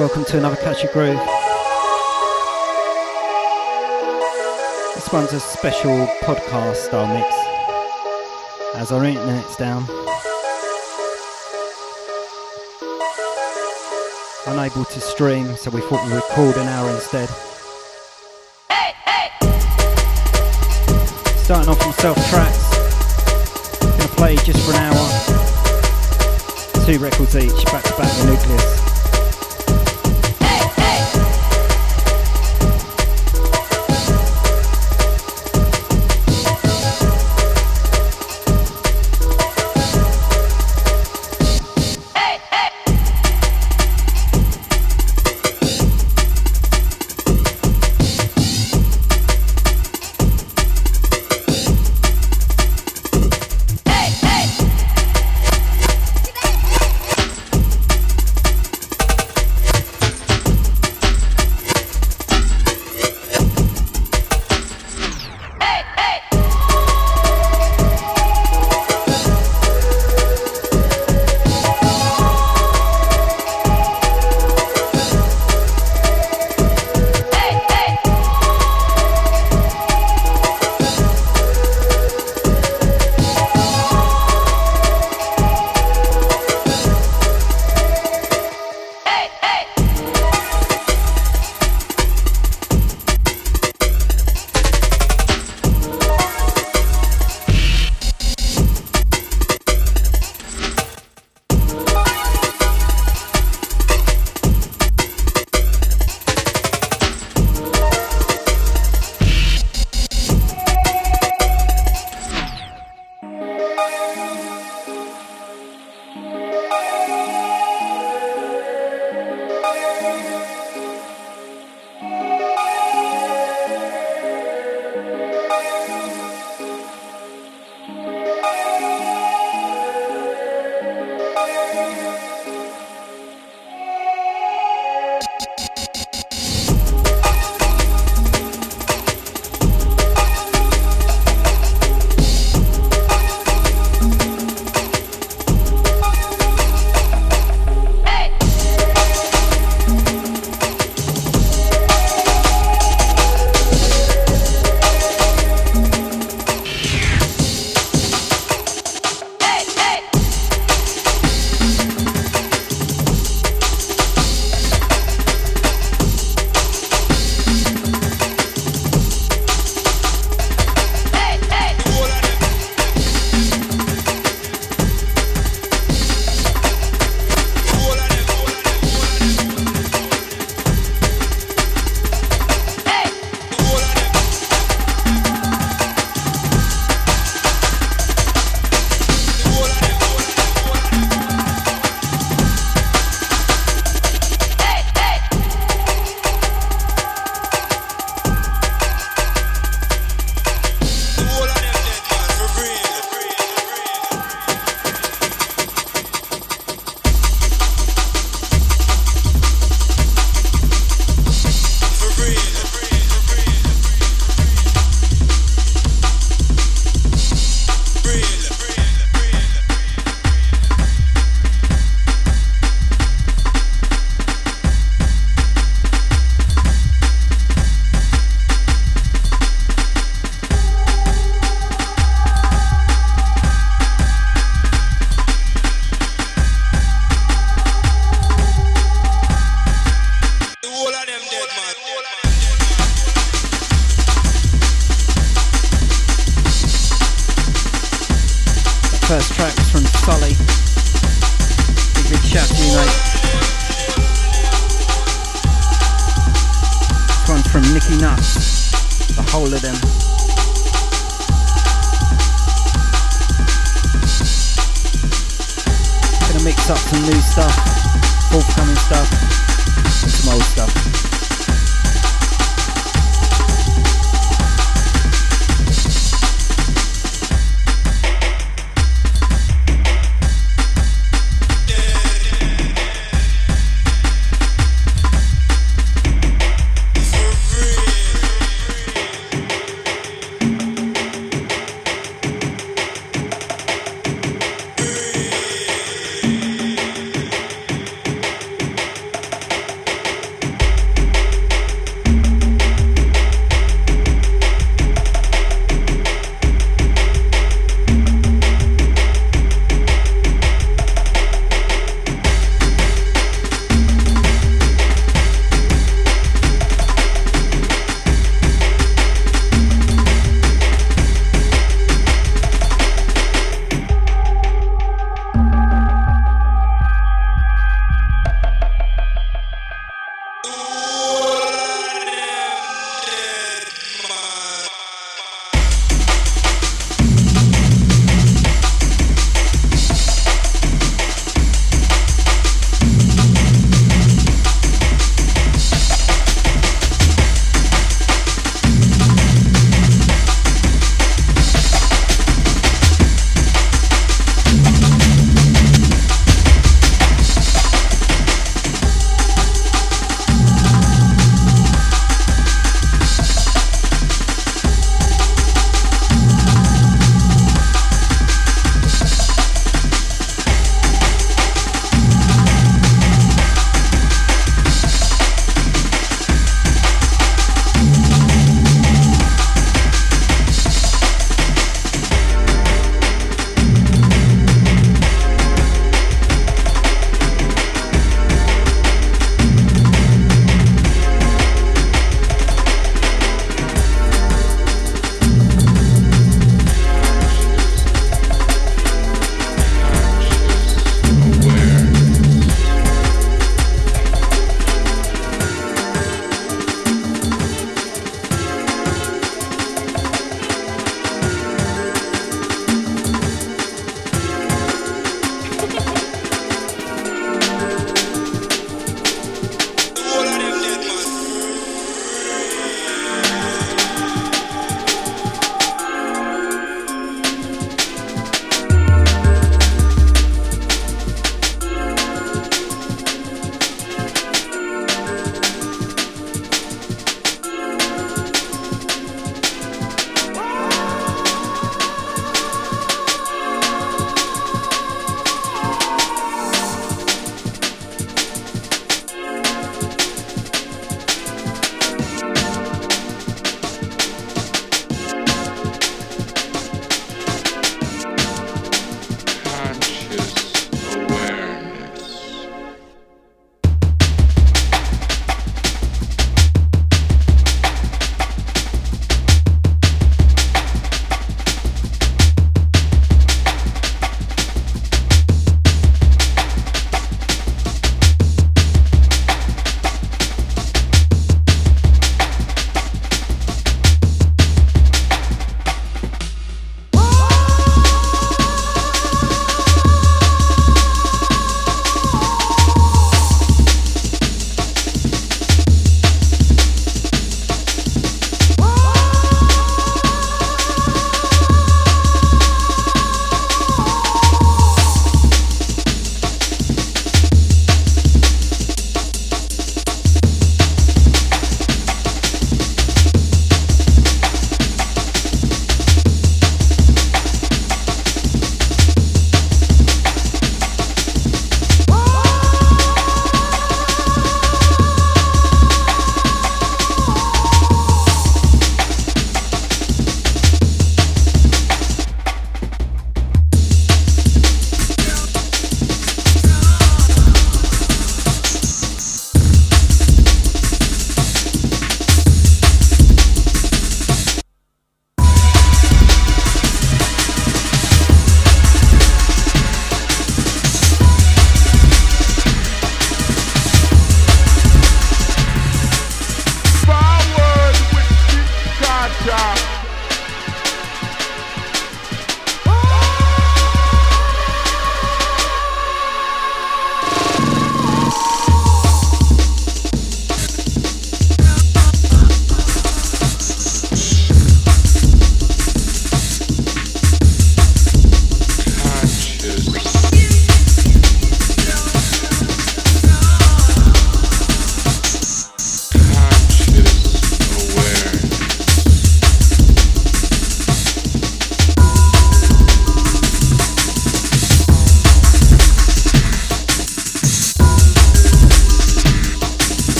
Welcome to another Catch A Groove. This one's a special podcast style mix as our internet's down. Unable to stream, so we thought we'd record an hour instead. Starting off from self Trax. Gonna play just for an hour. Two records each, back to back the Nucleus.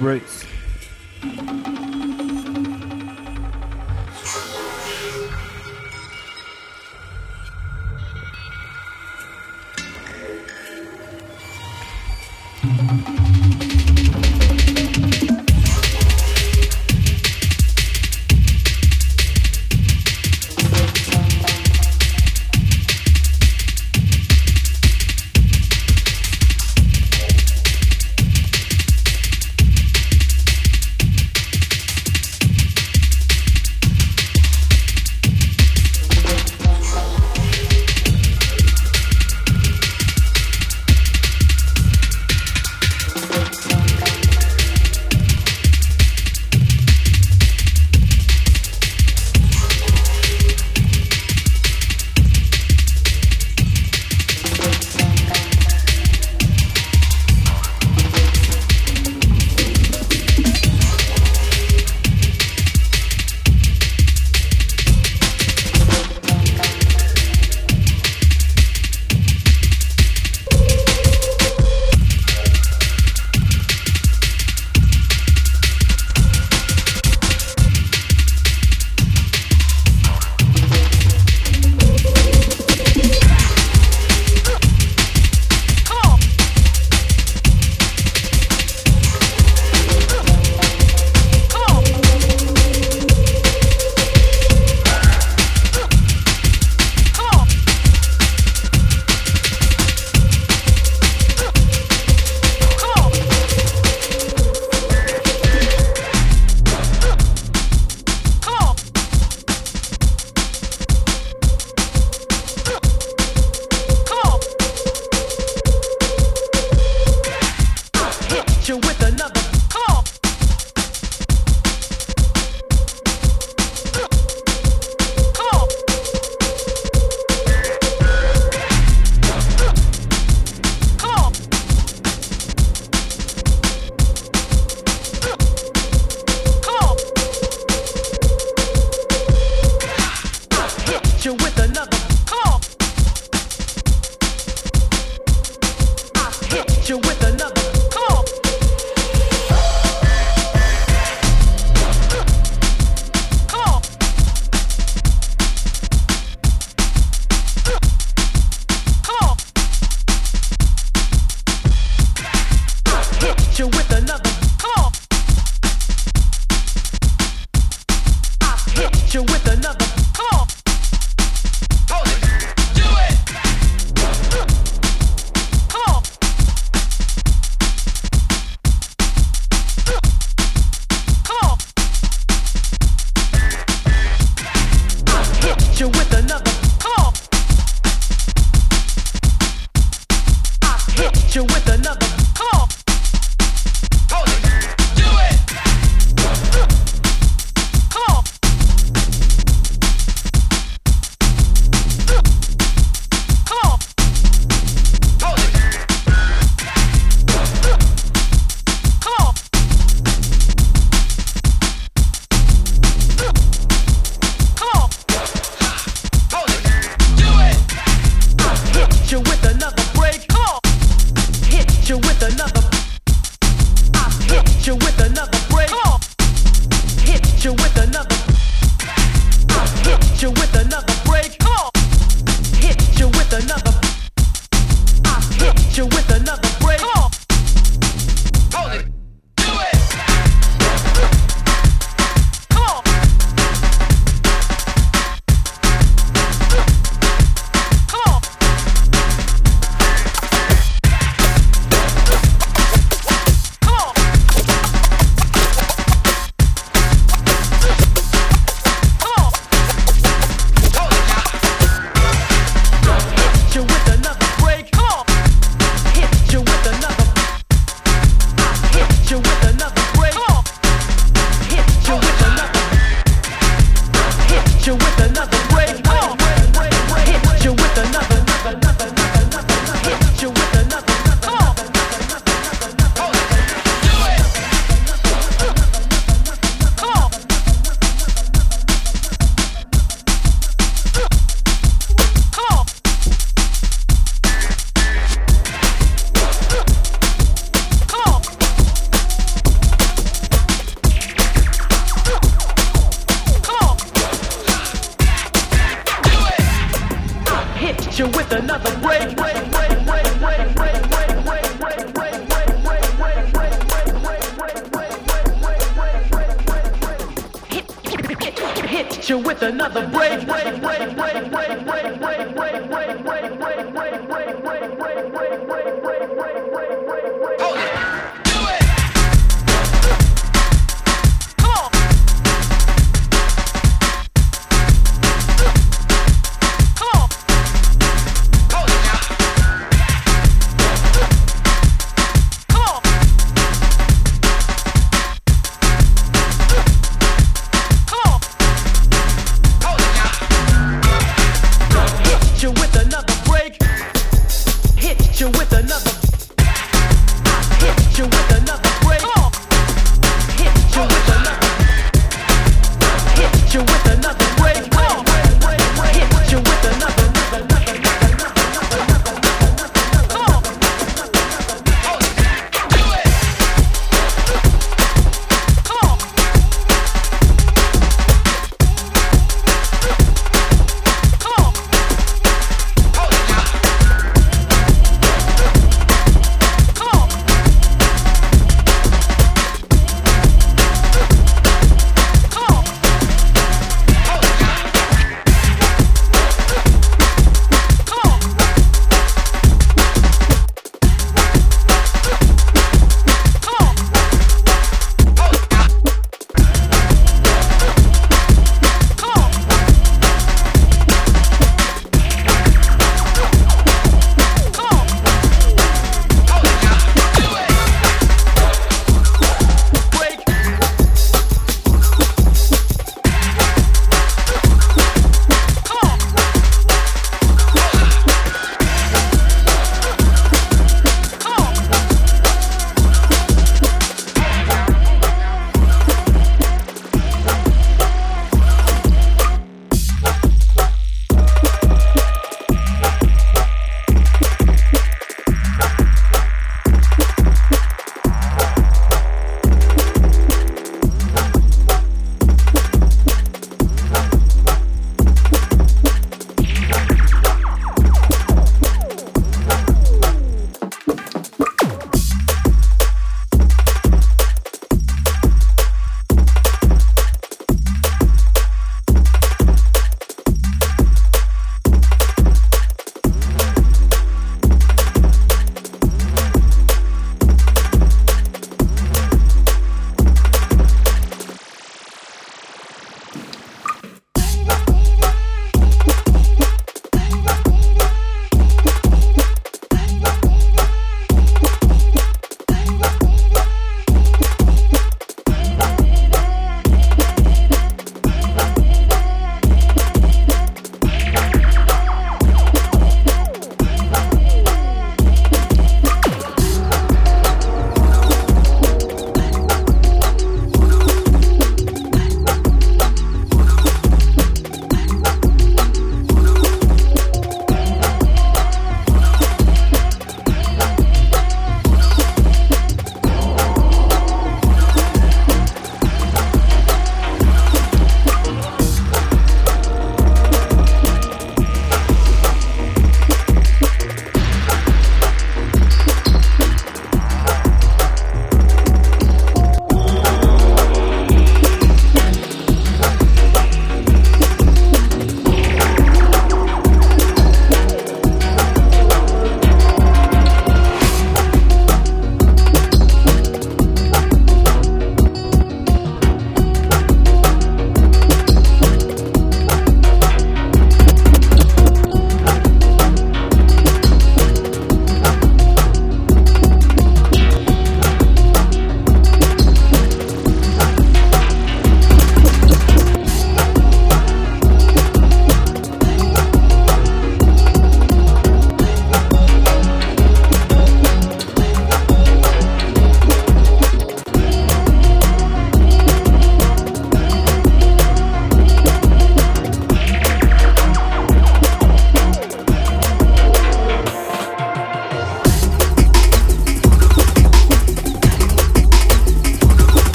Redshift. hit you with another. I hit you with another.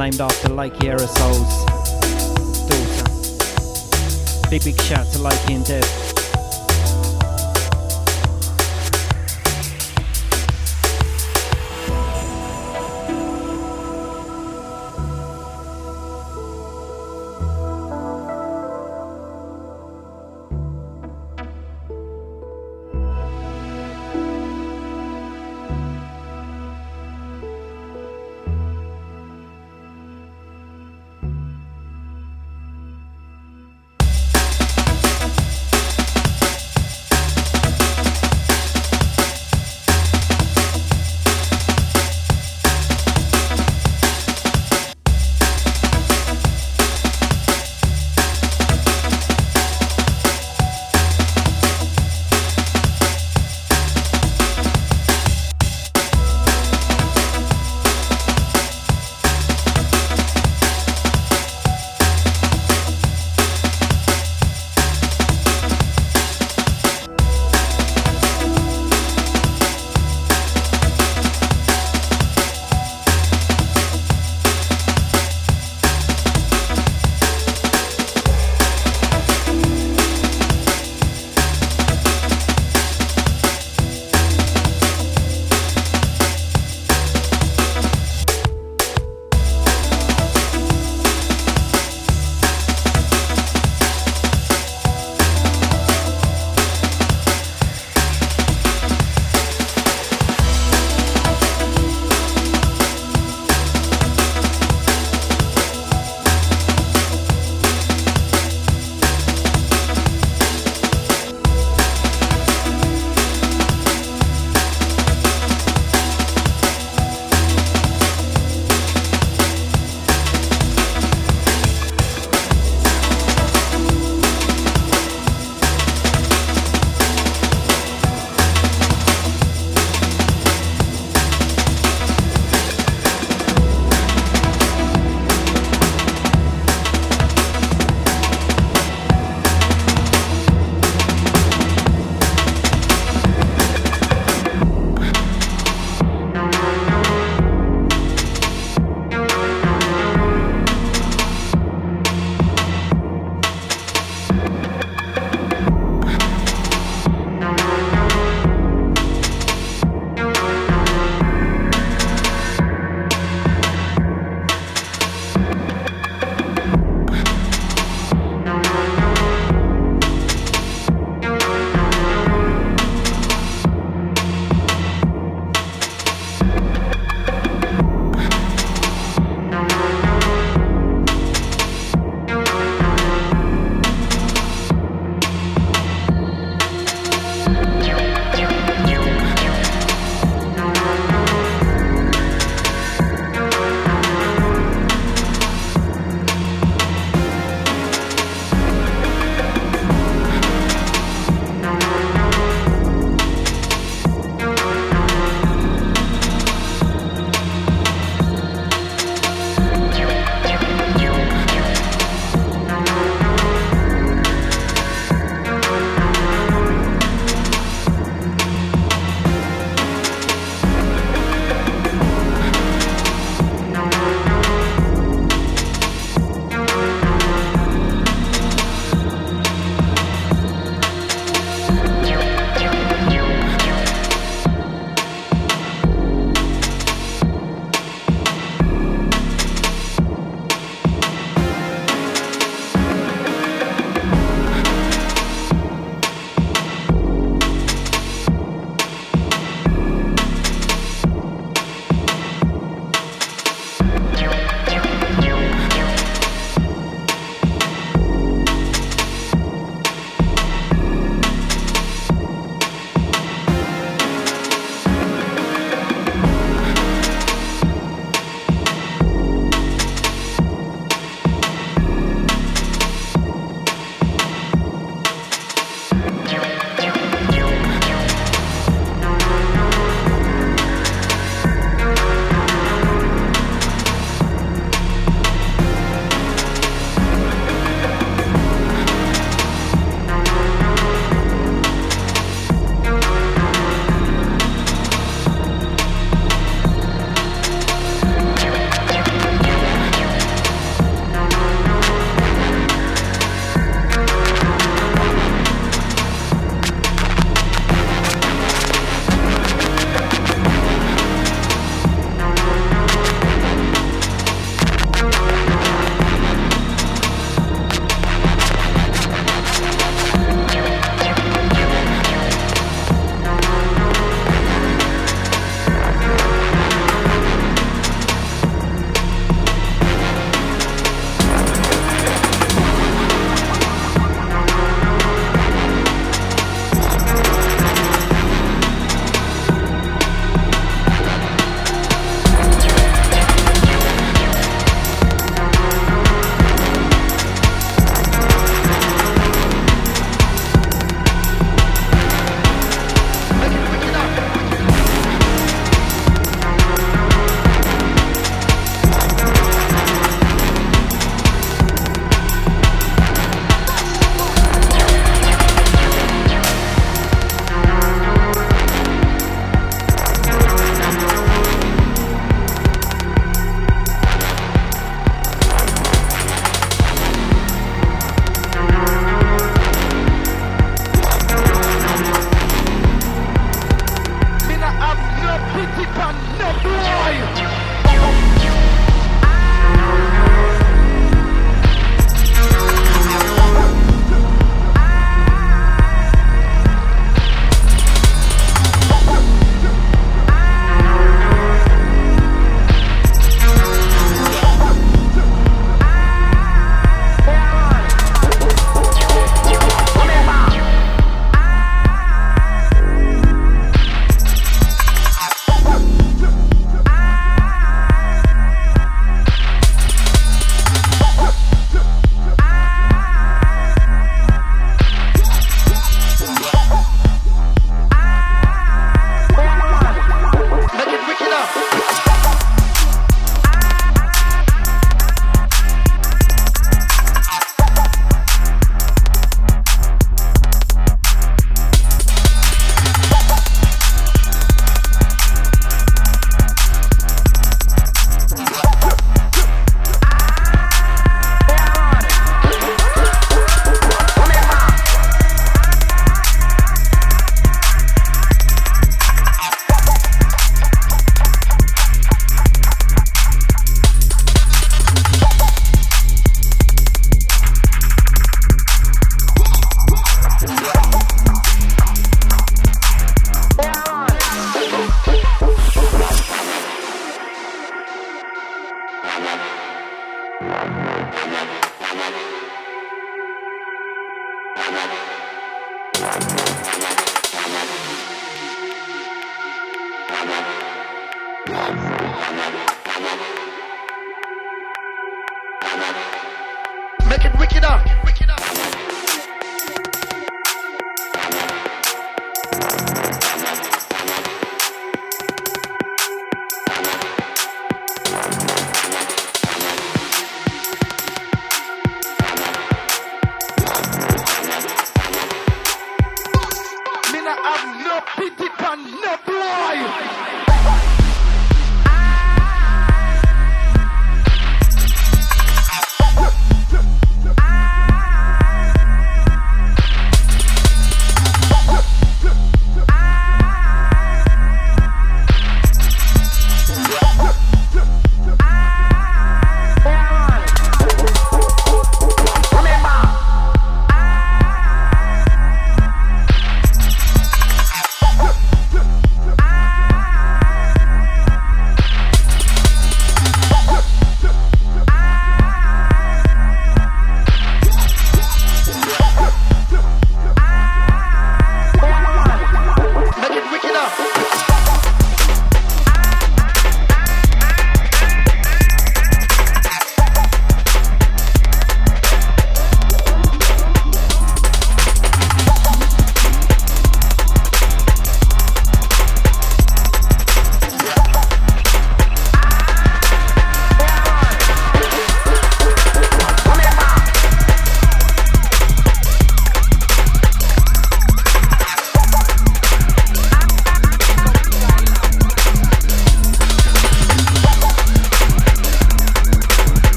Named after Lake Aerosol's daughter. Big, big shout to Lakey and Dev.